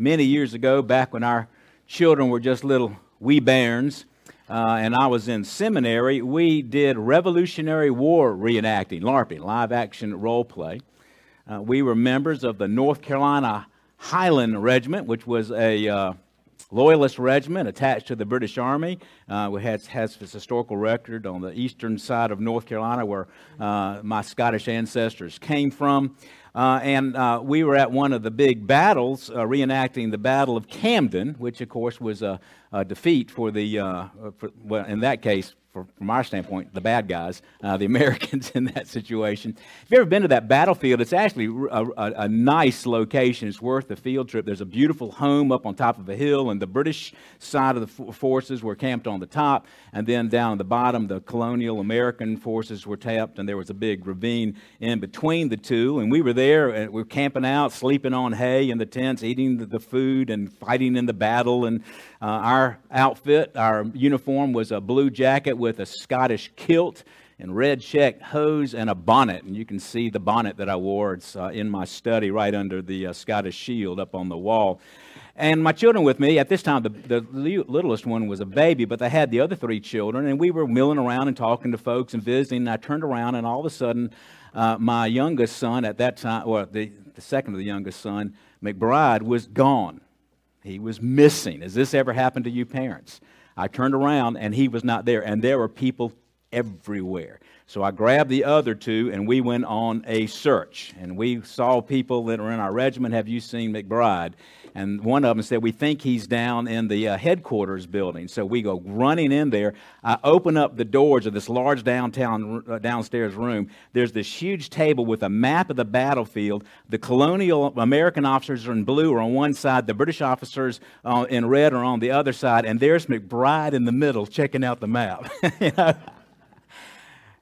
many years ago, back when our children were just little wee bairns, uh, and I was in seminary, we did Revolutionary War reenacting, LARPing, live action role play. Uh, we were members of the North Carolina Highland Regiment, which was a uh, Loyalist regiment attached to the British Army. Uh, has, has its historical record on the eastern side of North Carolina, where uh, my Scottish ancestors came from. Uh, and uh, we were at one of the big battles, uh, reenacting the Battle of Camden, which, of course, was a, a defeat for the, uh, for, well, in that case, from our standpoint, the bad guys, uh, the Americans in that situation. If you've ever been to that battlefield, it's actually a, a, a, nice location. It's worth the field trip. There's a beautiful home up on top of a hill, and the British side of the forces were camped on the top, and then down at the bottom, the colonial American forces were tapped, and there was a big ravine in between the two. And we were there, and we were camping out, sleeping on hay in the tents, eating the, the food, and fighting in the battle. And uh, our outfit, our uniform was a blue jacket with a Scottish kilt and red check hose and a bonnet. And you can see the bonnet that I wore. It's uh, in my study right under the uh, Scottish shield up on the wall. And my children with me, at this time, the, the littlest one was a baby, but they had the other three children, and we were milling around and talking to folks and visiting. And I turned around, and all of a sudden, uh, my youngest son at that time, well, the, the second of the youngest son, McBride, was gone. He was missing. Has this ever happened to you parents? I turned around and he was not there, and there were people everywhere. So I grabbed the other two and we went on a search. And we saw people that were in our regiment. Have you seen McBride? And one of them said, We think he's down in the uh, headquarters building. So we go running in there. I open up the doors of this large downtown uh, downstairs room. There's this huge table with a map of the battlefield. The colonial American officers are in blue are on one side, the British officers uh, in red are on the other side, and there's McBride in the middle checking out the map. you know?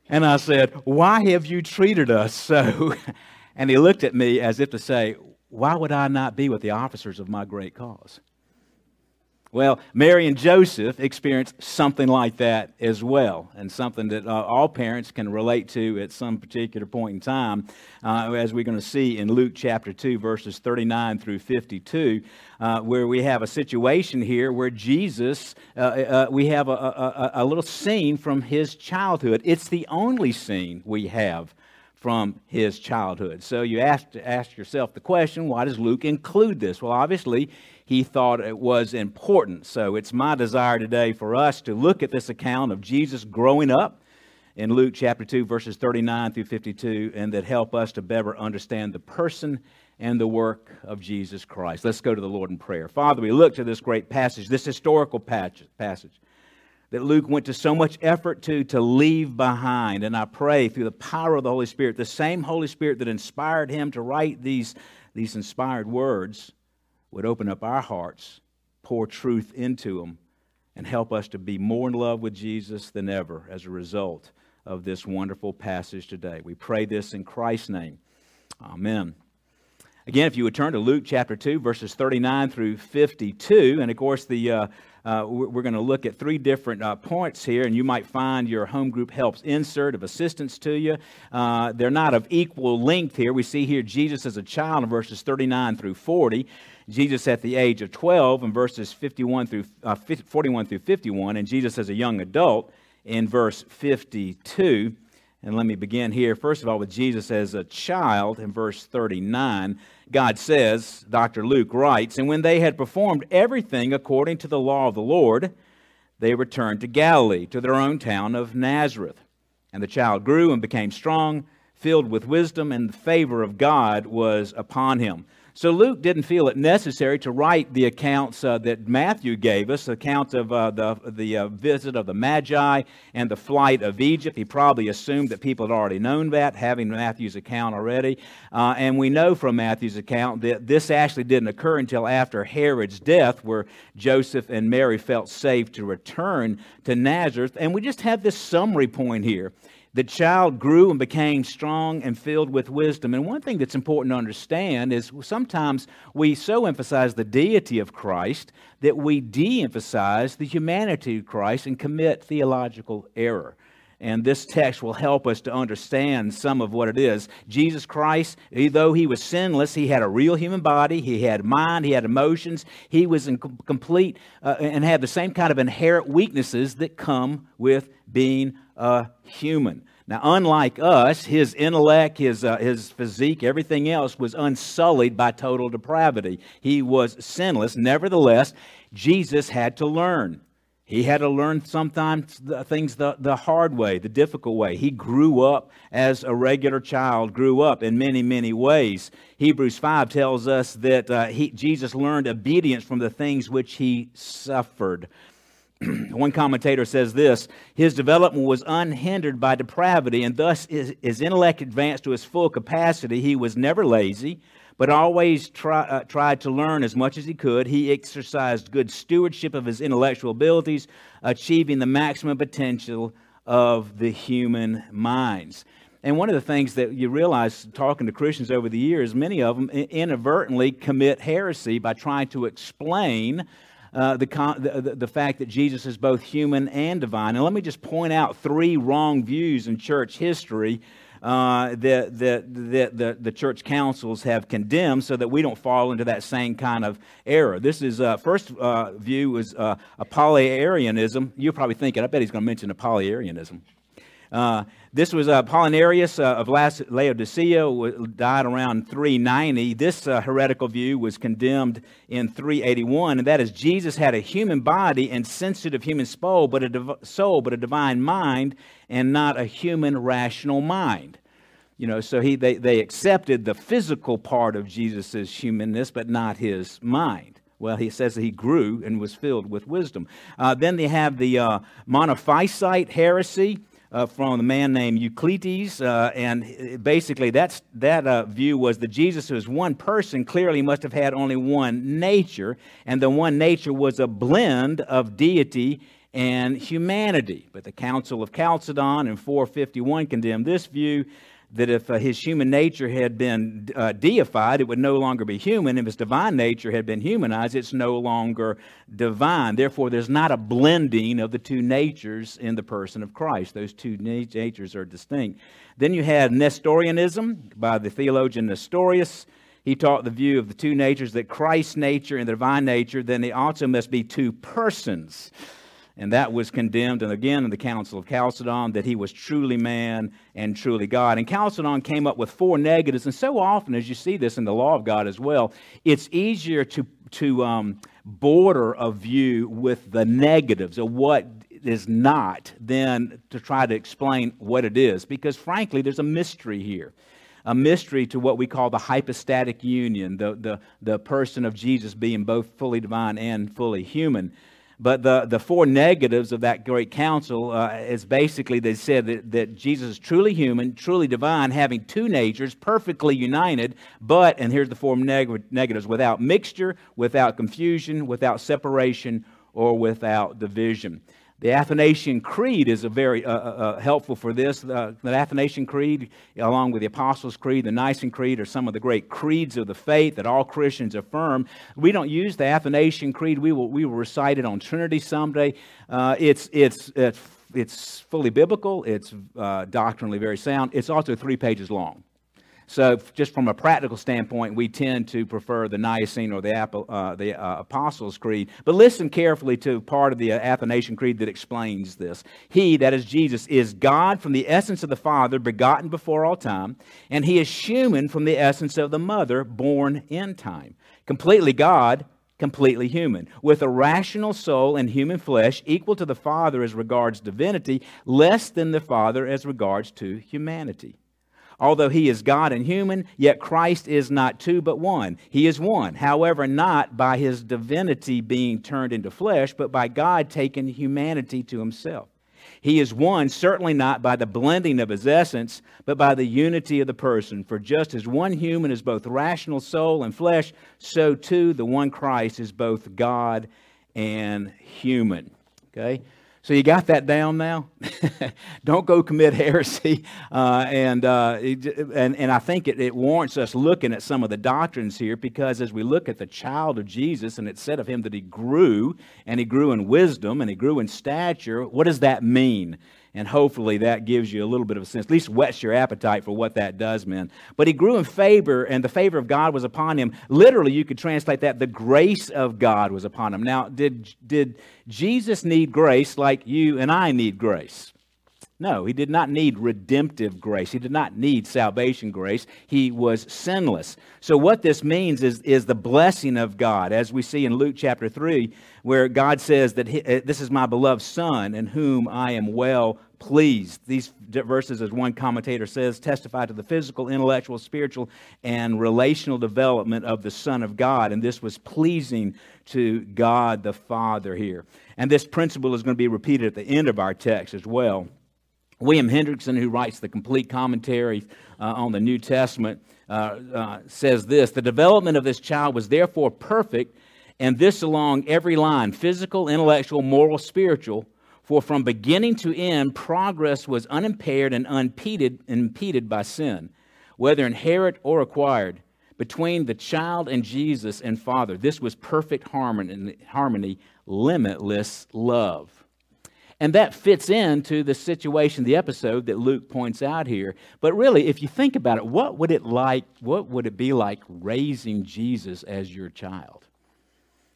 And I said, Why have you treated us so? And he looked at me as if to say, why would I not be with the officers of my great cause? Well, Mary and Joseph experienced something like that as well, and something that uh, all parents can relate to at some particular point in time, uh, as we're going to see in Luke chapter 2, verses 39 through 52, uh, where we have a situation here where Jesus, uh, uh, we have a, a, a little scene from his childhood. It's the only scene we have from his childhood. So you ask yourself the question why does Luke include this? Well, obviously, he thought it was important. So it's my desire today for us to look at this account of Jesus growing up in Luke chapter 2, verses 39 through 52, and that help us to better understand the person and the work of Jesus Christ. Let's go to the Lord in prayer. Father, we look to this great passage, this historical passage that Luke went to so much effort to to leave behind. And I pray through the power of the Holy Spirit, the same Holy Spirit that inspired him to write these, these inspired words, would open up our hearts, pour truth into them, and help us to be more in love with Jesus than ever as a result of this wonderful passage today. We pray this in Christ's name. Amen. Again, if you would turn to Luke chapter 2, verses 39 through 52, and of course, the uh, uh, we're going to look at three different uh, points here, and you might find your home group helps insert of assistance to you. Uh, they're not of equal length here. We see here Jesus as a child in verses 39 through 40. Jesus at the age of 12 in verses 51 through, uh, 41 through 51, and Jesus as a young adult in verse 52. And let me begin here, first of all, with Jesus as a child in verse 39. God says, Dr. Luke writes, And when they had performed everything according to the law of the Lord, they returned to Galilee, to their own town of Nazareth. And the child grew and became strong, filled with wisdom, and the favor of God was upon him. So Luke didn't feel it necessary to write the accounts uh, that Matthew gave us, accounts of uh, the, the uh, visit of the Magi and the flight of Egypt. He probably assumed that people had already known that, having Matthew's account already. Uh, and we know from Matthew's account that this actually didn't occur until after Herod's death, where Joseph and Mary felt safe to return to Nazareth. And we just have this summary point here the child grew and became strong and filled with wisdom. And one thing that's important to understand is sometimes we so emphasize the deity of Christ that we de emphasize the humanity of Christ and commit theological error. and this text will help us to understand some of what it is. Jesus Christ, though he was sinless, he had a real human body, he had mind, he had emotions, he was in complete uh, and had the same kind of inherent weaknesses that come with being a human. Now, unlike us, his intellect, his, uh, his physique, everything else was unsullied by total depravity. He was sinless. Nevertheless, Jesus had to learn. He had to learn sometimes things the, the hard way, the difficult way. He grew up as a regular child, grew up in many, many ways. Hebrews 5 tells us that uh, he, Jesus learned obedience from the things which he suffered. One commentator says this His development was unhindered by depravity, and thus his, his intellect advanced to its full capacity. He was never lazy, but always try, uh, tried to learn as much as he could. He exercised good stewardship of his intellectual abilities, achieving the maximum potential of the human minds. And one of the things that you realize talking to Christians over the years, many of them inadvertently commit heresy by trying to explain uh, the, the, the fact that Jesus is both human and divine. And let me just point out three wrong views in church history uh, that, that, that the, the church councils have condemned so that we don't fall into that same kind of error. This is, uh, first uh, view is uh, Apollinarianism. You're probably thinking, I bet he's going to mention Apollinarianism. Uh, this was uh, Apollinarius uh, of Laodicea, died around 390. This uh, heretical view was condemned in 381, and that is Jesus had a human body and sensitive human soul, but a div- soul, but a divine mind, and not a human rational mind. You know, so he, they, they accepted the physical part of Jesus' humanness, but not his mind. Well, he says that he grew and was filled with wisdom. Uh, then they have the uh, monophysite heresy uh, from a man named Eutyches, uh, and basically that's, that uh, view was that Jesus was one person clearly must have had only one nature, and the one nature was a blend of deity and humanity. But the Council of Chalcedon in 451 condemned this view that if uh, his human nature had been uh, deified, it would no longer be human. If his divine nature had been humanized, it's no longer divine. Therefore, there's not a blending of the two natures in the person of Christ. Those two natures are distinct. Then you had Nestorianism by the theologian Nestorius. He taught the view of the two natures that Christ's nature and the divine nature, then they also must be two persons and that was condemned, and again in the Council of Chalcedon, that he was truly man and truly God. And Chalcedon came up with four negatives, and so often, as you see this in the law of God as well, it's easier to, to um, border a view with the negatives of what is not than to try to explain what it is, because frankly, there's a mystery here a mystery to what we call the hypostatic union, the, the, the person of Jesus being both fully divine and fully human. But the, the four negatives of that great council uh, is basically they said that, that Jesus is truly human, truly divine, having two natures, perfectly united, but, and here's the four neg- negatives without mixture, without confusion, without separation, or without division. The Athanasian Creed is a very uh, uh, uh, helpful for this. Uh, the Athanasian Creed, along with the Apostles' Creed, the Nicene Creed, are some of the great creeds of the faith that all Christians affirm. We don't use the Athanasian Creed. We will, we will recite it on Trinity someday. Uh, it's, it's, it's, it's fully biblical. It's uh, doctrinally very sound. It's also three pages long. So, just from a practical standpoint, we tend to prefer the Nicene or the, uh, the uh, Apostles' Creed. But listen carefully to part of the uh, Athanasian Creed that explains this. He, that is Jesus, is God from the essence of the Father, begotten before all time, and he is human from the essence of the Mother, born in time. Completely God, completely human, with a rational soul and human flesh equal to the Father as regards divinity, less than the Father as regards to humanity. Although he is God and human, yet Christ is not two but one. He is one. However, not by his divinity being turned into flesh, but by God taking humanity to himself. He is one, certainly not by the blending of his essence, but by the unity of the person. For just as one human is both rational soul and flesh, so too the one Christ is both God and human. Okay? So you got that down now? Don't go commit heresy. Uh, and, uh, and, and I think it, it warrants us looking at some of the doctrines here because as we look at the child of Jesus and it said of him that he grew and he grew in wisdom and he grew in stature, what does that mean? And hopefully that gives you a little bit of a sense, at least whets your appetite for what that does, man. But he grew in favor, and the favor of God was upon him. Literally, you could translate that the grace of God was upon him. Now, did, did Jesus need grace like you and I need grace? No, he did not need redemptive grace. He did not need salvation grace. He was sinless. So, what this means is, is the blessing of God, as we see in Luke chapter 3, where God says that he, uh, this is my beloved Son in whom I am well pleased. These verses, as one commentator says, testify to the physical, intellectual, spiritual, and relational development of the Son of God. And this was pleasing to God the Father here. And this principle is going to be repeated at the end of our text as well. William Hendriksen, who writes the complete commentary uh, on the New Testament, uh, uh, says this The development of this child was therefore perfect, and this along every line physical, intellectual, moral, spiritual. For from beginning to end, progress was unimpaired and unimpeded, impeded by sin, whether inherent or acquired. Between the child and Jesus and Father, this was perfect harmony, harmony limitless love. And that fits into the situation, the episode that Luke points out here. But really, if you think about it, what would it like, what would it be like raising Jesus as your child?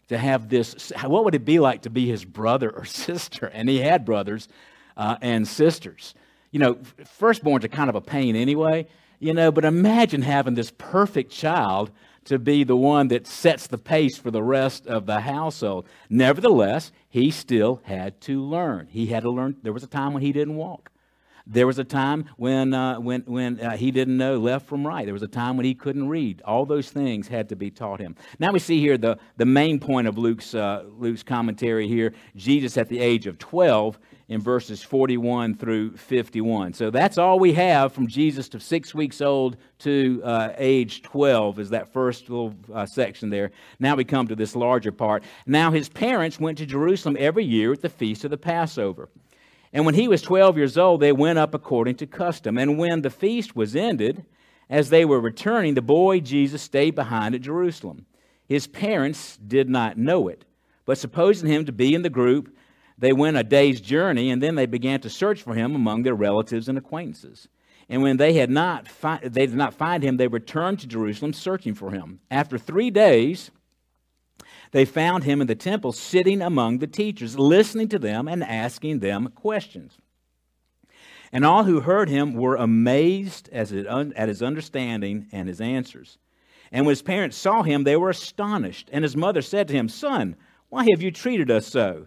To have this, what would it be like to be his brother or sister? And he had brothers uh, and sisters. You know, firstborns are kind of a pain anyway, you know, but imagine having this perfect child to be the one that sets the pace for the rest of the household. Nevertheless, he still had to learn. He had to learn. There was a time when he didn't walk. There was a time when, uh, when, when uh, he didn't know left from right. There was a time when he couldn't read. All those things had to be taught him. Now we see here the, the main point of Luke's, uh, Luke's commentary here Jesus at the age of 12 in verses 41 through 51. So that's all we have from Jesus to six weeks old to uh, age 12, is that first little uh, section there. Now we come to this larger part. Now his parents went to Jerusalem every year at the feast of the Passover. And when he was 12 years old, they went up according to custom. And when the feast was ended, as they were returning, the boy Jesus stayed behind at Jerusalem. His parents did not know it, but supposing him to be in the group, they went a day's journey, and then they began to search for him among their relatives and acquaintances. And when they had not fi- they did not find him, they returned to Jerusalem searching for him. After three days, they found him in the temple sitting among the teachers, listening to them and asking them questions. And all who heard him were amazed at his understanding and his answers. And when his parents saw him, they were astonished. And his mother said to him, Son, why have you treated us so?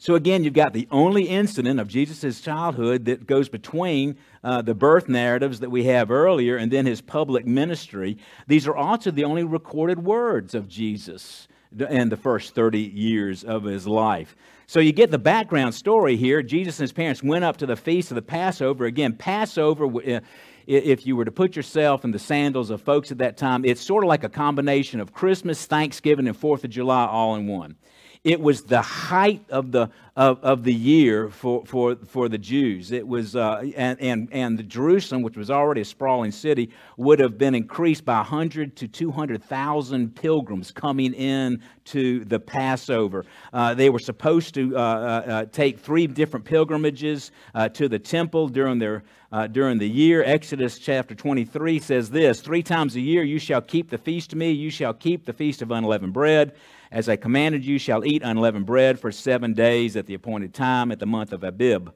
So again, you've got the only incident of Jesus' childhood that goes between uh, the birth narratives that we have earlier and then his public ministry. These are also the only recorded words of Jesus in the first 30 years of his life. So you get the background story here. Jesus and his parents went up to the feast of the Passover. Again, Passover, uh, if you were to put yourself in the sandals of folks at that time, it's sort of like a combination of Christmas, Thanksgiving, and Fourth of July all in one. It was the height of the, of, of the year for, for, for the Jews. It was, uh, and, and, and Jerusalem, which was already a sprawling city, would have been increased by 100 to 200,000 pilgrims coming in to the Passover. Uh, they were supposed to uh, uh, uh take three different pilgrimages uh, to the temple during their uh, during the year. Exodus chapter 23 says this Three times a year you shall keep the feast to me, you shall keep the feast of unleavened bread. As I commanded you, shall eat unleavened bread for seven days at the appointed time at the month of Abib.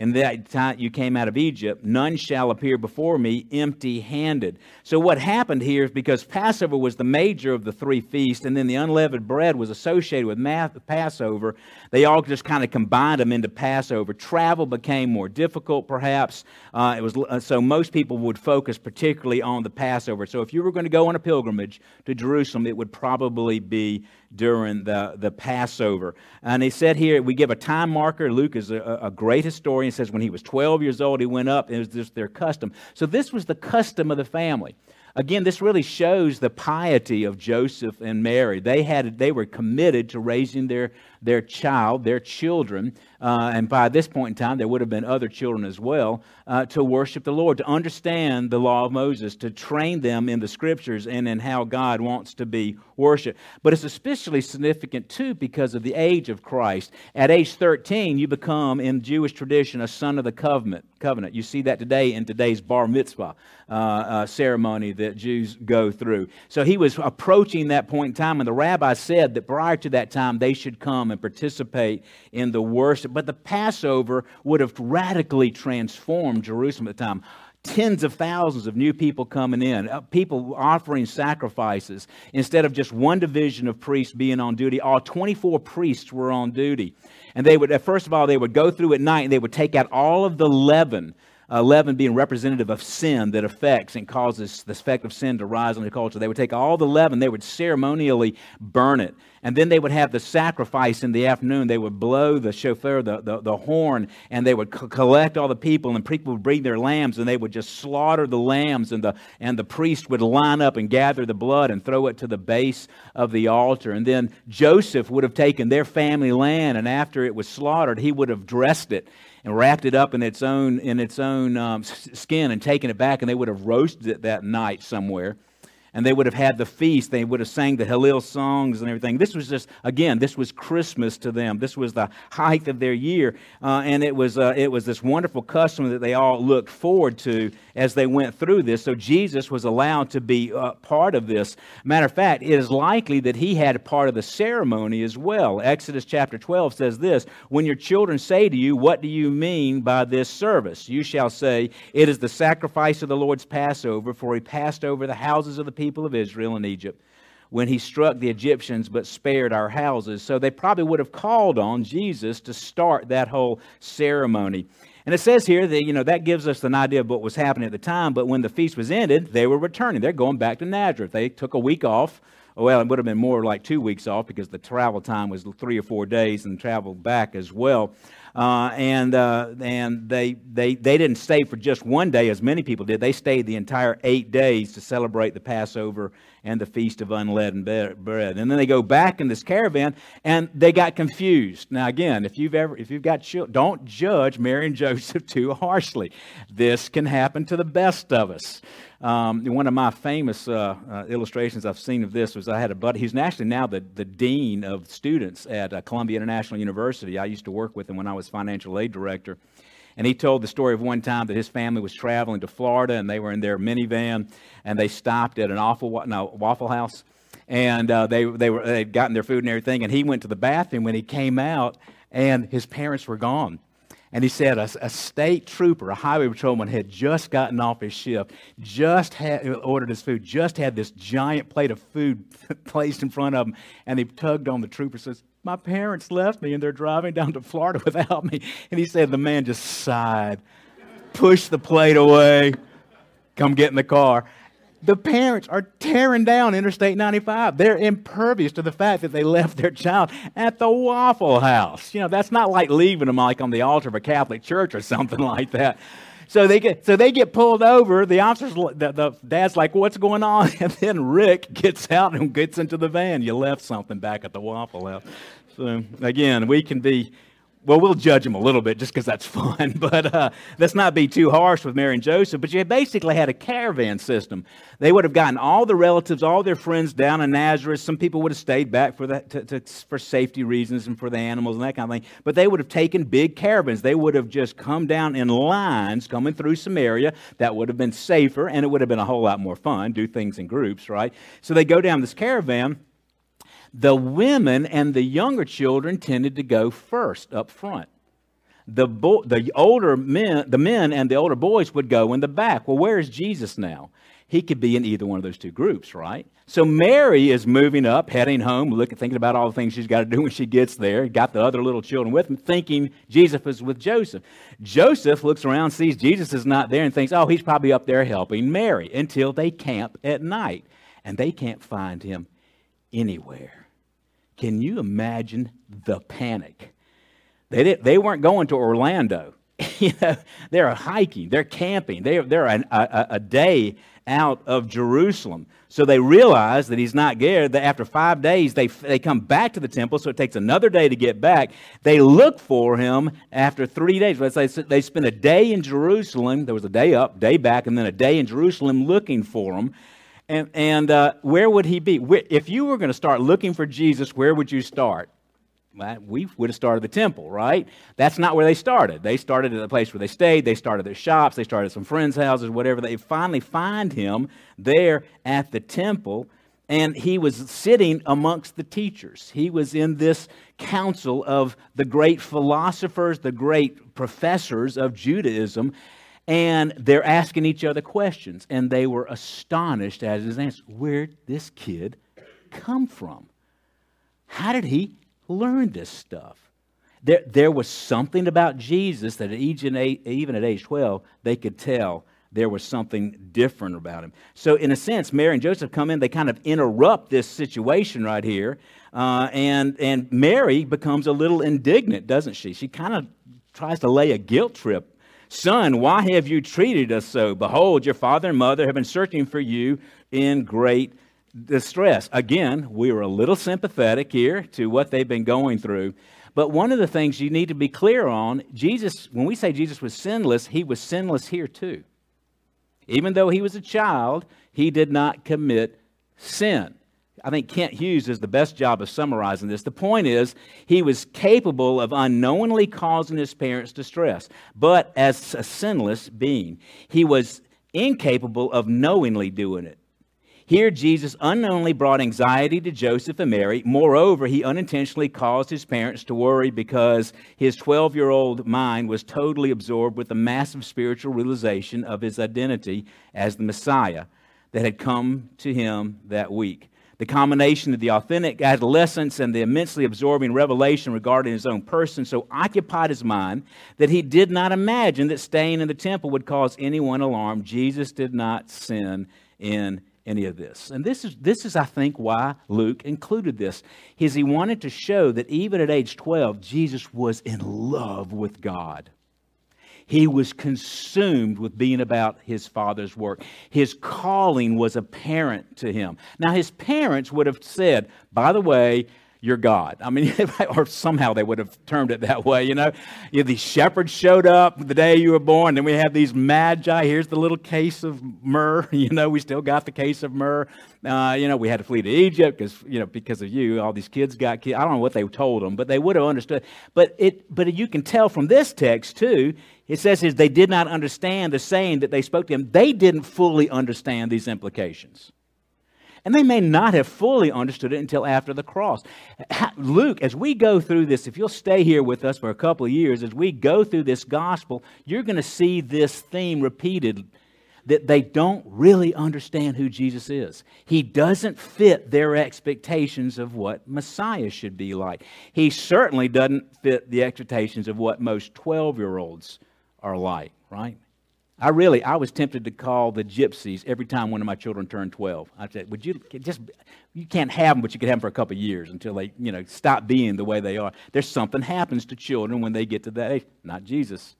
In that time you came out of Egypt, none shall appear before me empty handed. So, what happened here is because Passover was the major of the three feasts, and then the unleavened bread was associated with Passover, they all just kind of combined them into Passover. Travel became more difficult, perhaps. Uh, it was, uh, so, most people would focus particularly on the Passover. So, if you were going to go on a pilgrimage to Jerusalem, it would probably be during the, the Passover. And he said here, we give a time marker. Luke is a, a great historian. He says when he was 12 years old, he went up. It was just their custom. So this was the custom of the family. Again, this really shows the piety of Joseph and Mary. They, had, they were committed to raising their, their child, their children, uh, and by this point in time, there would have been other children as well, uh, to worship the Lord, to understand the law of Moses, to train them in the scriptures and in how God wants to be worshiped. But it's especially significant, too, because of the age of Christ. At age 13, you become, in Jewish tradition, a son of the covenant. covenant. You see that today in today's bar mitzvah uh, uh ceremony that Jews go through. So he was approaching that point in time, and the rabbi said that prior to that time, they should come and participate in the worship. But the Passover would have radically transformed Jerusalem at the time tens of thousands of new people coming in, uh, people offering sacrifices. Instead of just one division of priests being on duty, all 24 priests were on duty. And they would, first of all, they would go through at night and they would take out all of the leaven uh, leaven being representative of sin that affects and causes the effect of sin to rise in the culture. They would take all the leaven, they would ceremonially burn it. And then they would have the sacrifice in the afternoon. They would blow the shofar, the, the, the horn, and they would co- collect all the people, and people would bring their lambs, and they would just slaughter the lambs, and the, and the priest would line up and gather the blood and throw it to the base of the altar. And then Joseph would have taken their family land, and after it was slaughtered, he would have dressed it and wrapped it up in its own, in its own um, skin and taken it back, and they would have roasted it that night somewhere and they would have had the feast. They would have sang the Hallel songs and everything. This was just, again, this was Christmas to them. This was the height of their year. Uh, and it was, uh, it was this wonderful custom that they all looked forward to as they went through this. So Jesus was allowed to be uh, part of this. Matter of fact, it is likely that he had part of the ceremony as well. Exodus chapter 12 says this When your children say to you, What do you mean by this service? You shall say, It is the sacrifice of the Lord's Passover, for he passed over the houses of the people of Israel in Egypt when he struck the Egyptians but spared our houses. So they probably would have called on Jesus to start that whole ceremony. And it says here that, you know, that gives us an idea of what was happening at the time, but when the feast was ended, they were returning. They're going back to Nazareth. They took a week off. Well, it would have been more like two weeks off because the travel time was three or four days and traveled back as well. Uh, and uh, and they, they, they didn't stay for just one day as many people did. They stayed the entire eight days to celebrate the Passover and the Feast of Unleavened Bread. And then they go back in this caravan and they got confused. Now, again, if you've ever, if you've got children, don't judge Mary and Joseph too harshly. This can happen to the best of us. Um, one of my famous uh, uh, illustrations I've seen of this was I had a buddy, he's actually now the, the dean of students at uh, Columbia International University. I used to work with him when I was financial aid director. And he told the story of one time that his family was traveling to Florida and they were in their minivan and they stopped at an awful, no, Waffle House. And uh, they, they were, they'd gotten their food and everything. And he went to the bathroom when he came out and his parents were gone. And he said a, a, state trooper, a highway patrolman, had just gotten off his shift, just had ordered his food, just had this giant plate of food placed in front of him, and he tugged on the trooper. Says, "My parents left me, and they're driving down to Florida without me." And he said the man just sighed, pushed the plate away, come get in the car the parents are tearing down Interstate 95. They're impervious to the fact that they left their child at the Waffle House. You know, that's not like leaving them like on the altar of a Catholic church or something like that. So they get so they get pulled over. The officers, the, the dad's like, "What's going on?" And then Rick gets out and gets into the van. You left something back at the Waffle House. So again, we can be well, we'll judge them a little bit just because that's fun, but uh, let's not be too harsh with Mary and Joseph. But you basically had a caravan system. They would have gotten all the relatives, all their friends down in Nazareth. Some people would have stayed back for, that, to, to, for safety reasons and for the animals and that kind of thing. But they would have taken big caravans. They would have just come down in lines coming through Samaria. That would have been safer, and it would have been a whole lot more fun, do things in groups, right? So they go down this caravan the women and the younger children tended to go first up front. The, bo- the older men, the men and the older boys would go in the back. Well, where is Jesus now? He could be in either one of those two groups, right? So Mary is moving up, heading home, looking, thinking about all the things she's got to do when she gets there. Got the other little children with him, thinking Jesus is with Joseph. Joseph looks around, sees Jesus is not there, and thinks, oh, he's probably up there helping Mary until they camp at night. And they can't find him anywhere. Can you imagine the panic? They, didn't, they weren't going to Orlando. you know, they're hiking, they're camping, they're, they're an, a, a day out of Jerusalem. So they realize that he's not there. That after five days, they, they come back to the temple, so it takes another day to get back. They look for him after three days. Let's say they spend a day in Jerusalem. There was a day up, day back, and then a day in Jerusalem looking for him. And, and uh, where would he be? If you were going to start looking for Jesus, where would you start? we would have started the temple, right? That's not where they started. They started at the place where they stayed. They started their shops. They started some friends' houses, whatever. They finally find him there at the temple, and he was sitting amongst the teachers. He was in this council of the great philosophers, the great professors of Judaism, and they're asking each other questions. And they were astonished at his answer. Where'd this kid come from? How did he learn this stuff. There, there was something about Jesus that even at age 12, they could tell there was something different about him. So, in a sense, Mary and Joseph come in, they kind of interrupt this situation right here. Uh, and, and Mary becomes a little indignant, doesn't she? She kind of tries to lay a guilt trip. Son, why have you treated us so? Behold, your father and mother have been searching for you in great distress. Again, we were a little sympathetic here to what they've been going through. But one of the things you need to be clear on Jesus, when we say Jesus was sinless, he was sinless here too. Even though he was a child, he did not commit sin. I think Kent Hughes does the best job of summarizing this. The point is, he was capable of unknowingly causing his parents distress, but as a sinless being, he was incapable of knowingly doing it. Here, Jesus unknowingly brought anxiety to Joseph and Mary. Moreover, he unintentionally caused his parents to worry because his 12 year old mind was totally absorbed with the massive spiritual realization of his identity as the Messiah that had come to him that week. The combination of the authentic adolescence and the immensely absorbing revelation regarding his own person so occupied his mind that he did not imagine that staying in the temple would cause anyone alarm. Jesus did not sin in any of this. And this is, this is, I think, why Luke included this. Is he wanted to show that even at age 12, Jesus was in love with God. He was consumed with being about his father's work. His calling was apparent to him. Now, his parents would have said, by the way, you're God. I mean, or somehow they would have termed it that way, you know. You these shepherds showed up the day you were born, and we have these magi. Here's the little case of myrrh. You know, we still got the case of myrrh. Uh, you know, we had to flee to Egypt because, you know, because of you, all these kids got killed. I don't know what they told them, but they would have understood. But it, but you can tell from this text too. It says is they did not understand the saying that they spoke to him. They didn't fully understand these implications. And they may not have fully understood it until after the cross. Luke, as we go through this, if you'll stay here with us for a couple of years, as we go through this gospel, you're going to see this theme repeated that they don't really understand who Jesus is. He doesn't fit their expectations of what Messiah should be like. He certainly doesn't fit the expectations of what most 12 year olds are like, right? I really, I was tempted to call the gypsies every time one of my children turned 12. I said, would you just, you can't have them, but you can have them for a couple years until they, you know, stop being the way they are. There's something happens to children when they get to that age. Not Jesus.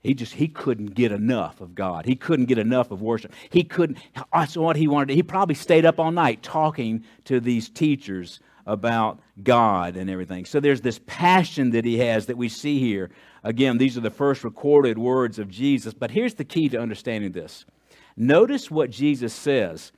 He just, he couldn't get enough of God. He couldn't get enough of worship. He couldn't, that's what he wanted. He probably stayed up all night talking to these teachers about God and everything. So there's this passion that he has that we see here Again, these are the first recorded words of Jesus. But here's the key to understanding this. Notice what Jesus says.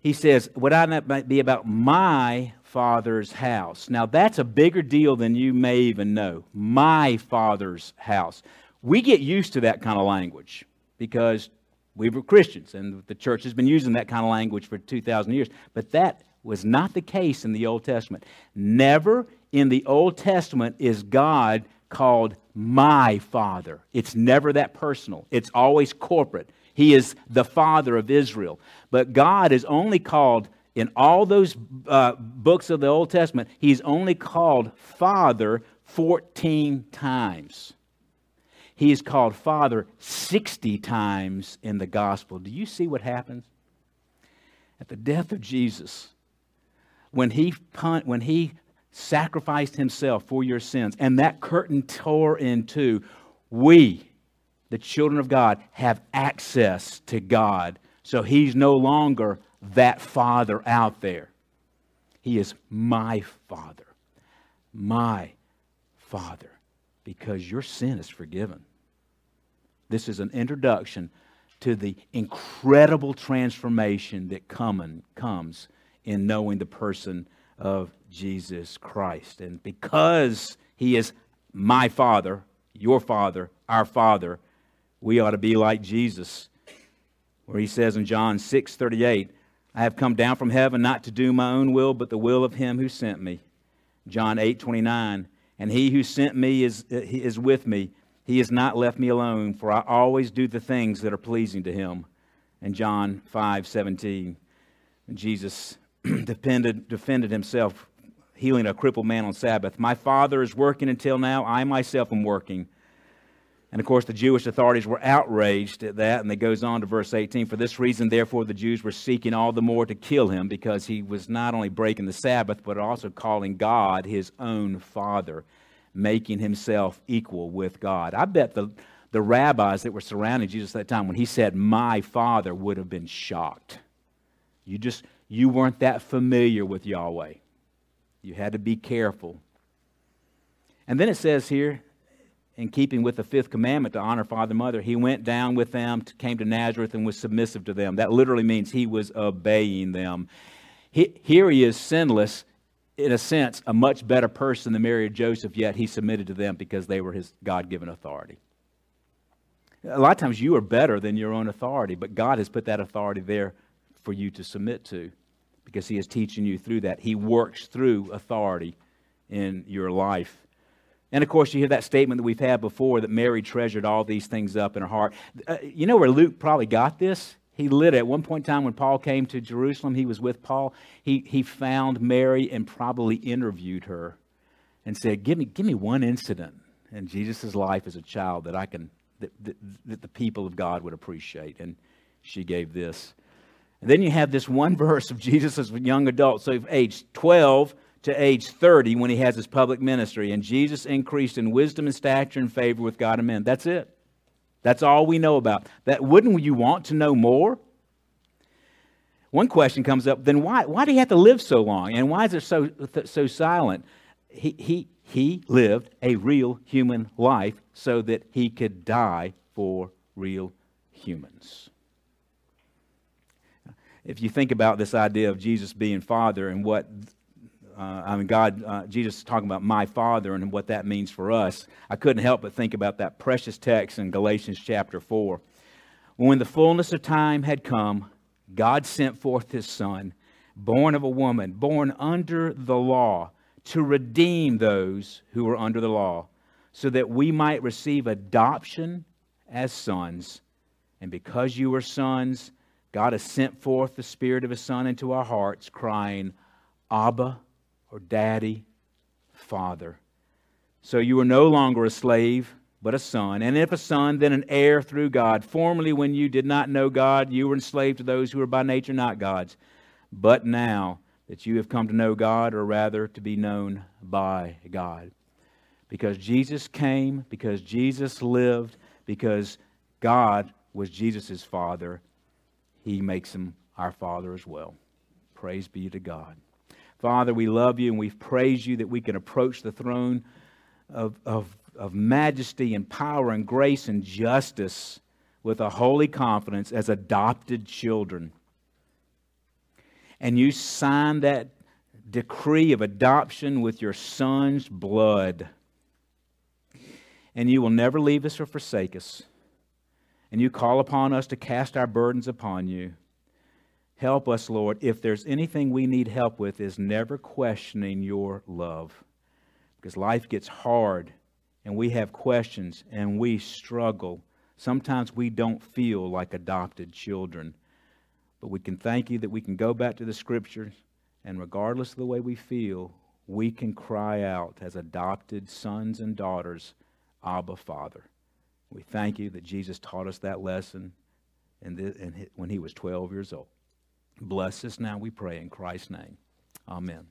He says, Would I not be about my father's house? Now, that's a bigger deal than you may even know. My father's house. We get used to that kind of language because we were Christians and the church has been using that kind of language for 2,000 years. But that was not the case in the Old Testament. Never in the Old Testament is God called my Father. It's never that personal, it's always corporate. He is the Father of Israel. But God is only called, in all those uh, books of the Old Testament, He's only called Father 14 times. He is called Father 60 times in the gospel. Do you see what happens? At the death of Jesus, when he, when he sacrificed himself for your sins, and that curtain tore in two. We, the children of God, have access to God. So he's no longer that father out there. He is my father. My father. Because your sin is forgiven. This is an introduction to the incredible transformation that come comes in knowing the person of Jesus Christ. And because he is my Father, your Father, our Father, we ought to be like Jesus, where he says in John 6 38, I have come down from heaven not to do my own will, but the will of him who sent me. John 8 29, and he who sent me is, is with me. He has not left me alone, for I always do the things that are pleasing to him. And John 5 17, Jesus defended, defended himself, healing a crippled man on Sabbath. My Father is working until now. I myself am working. And of course, the Jewish authorities were outraged at that, and it goes on to verse 18. For this reason, therefore, the Jews were seeking all the more to kill him, because he was not only breaking the Sabbath, but also calling God his own Father making himself equal with God. I bet the, the rabbis that were surrounding Jesus at that time, when he said, My Father, would have been shocked. You just, you weren't that familiar with Yahweh. You had to be careful. And then it says here, in keeping with the fifth commandment to honor father and mother, he went down with them, came to Nazareth, and was submissive to them. That literally means he was obeying them. He, here he is sinless, in a sense, a much better person than Mary and Joseph, yet he submitted to them because they were his God given authority. A lot of times you are better than your own authority, but God has put that authority there for you to submit to because he is teaching you through that. He works through authority in your life. And of course, you hear that statement that we've had before that Mary treasured all these things up in her heart. Uh, you know where Luke probably got this? He lit it. At one point in time, when Paul came to Jerusalem, he was with Paul. He, he found Mary and probably interviewed her and said, give me, give me one incident in Jesus' life as a child that I can, that, that, that the people of God would appreciate. And she gave this. And then you have this one verse of Jesus as a young adult. So, age 12 to age 30 when he has his public ministry. And Jesus increased in wisdom and stature and favor with God and men. That's it. That's all we know about. That wouldn't you want to know more? One question comes up, then why, why do he have to live so long? And why is it so, so silent? He, he, he lived a real human life so that he could die for real humans. If you think about this idea of Jesus being Father and what uh, I mean, God, uh, Jesus is talking about my Father and what that means for us. I couldn't help but think about that precious text in Galatians chapter 4. When the fullness of time had come, God sent forth his Son, born of a woman, born under the law, to redeem those who were under the law, so that we might receive adoption as sons. And because you are sons, God has sent forth the Spirit of His Son into our hearts, crying, Abba, or daddy, father. So you are no longer a slave, but a son. And if a son, then an heir through God. Formerly, when you did not know God, you were enslaved to those who were by nature not God's. But now that you have come to know God, or rather to be known by God. Because Jesus came, because Jesus lived, because God was Jesus' father, he makes him our father as well. Praise be to God. Father, we love you and we praise you that we can approach the throne of, of, of majesty and power and grace and justice with a holy confidence as adopted children. And you signed that decree of adoption with your son's blood. And you will never leave us or forsake us. And you call upon us to cast our burdens upon you. Help us, Lord. If there's anything we need help with, is never questioning your love. Because life gets hard and we have questions and we struggle. Sometimes we don't feel like adopted children. But we can thank you that we can go back to the scriptures and regardless of the way we feel, we can cry out as adopted sons and daughters, Abba, Father. We thank you that Jesus taught us that lesson when he was 12 years old. Bless us now, we pray, in Christ's name. Amen.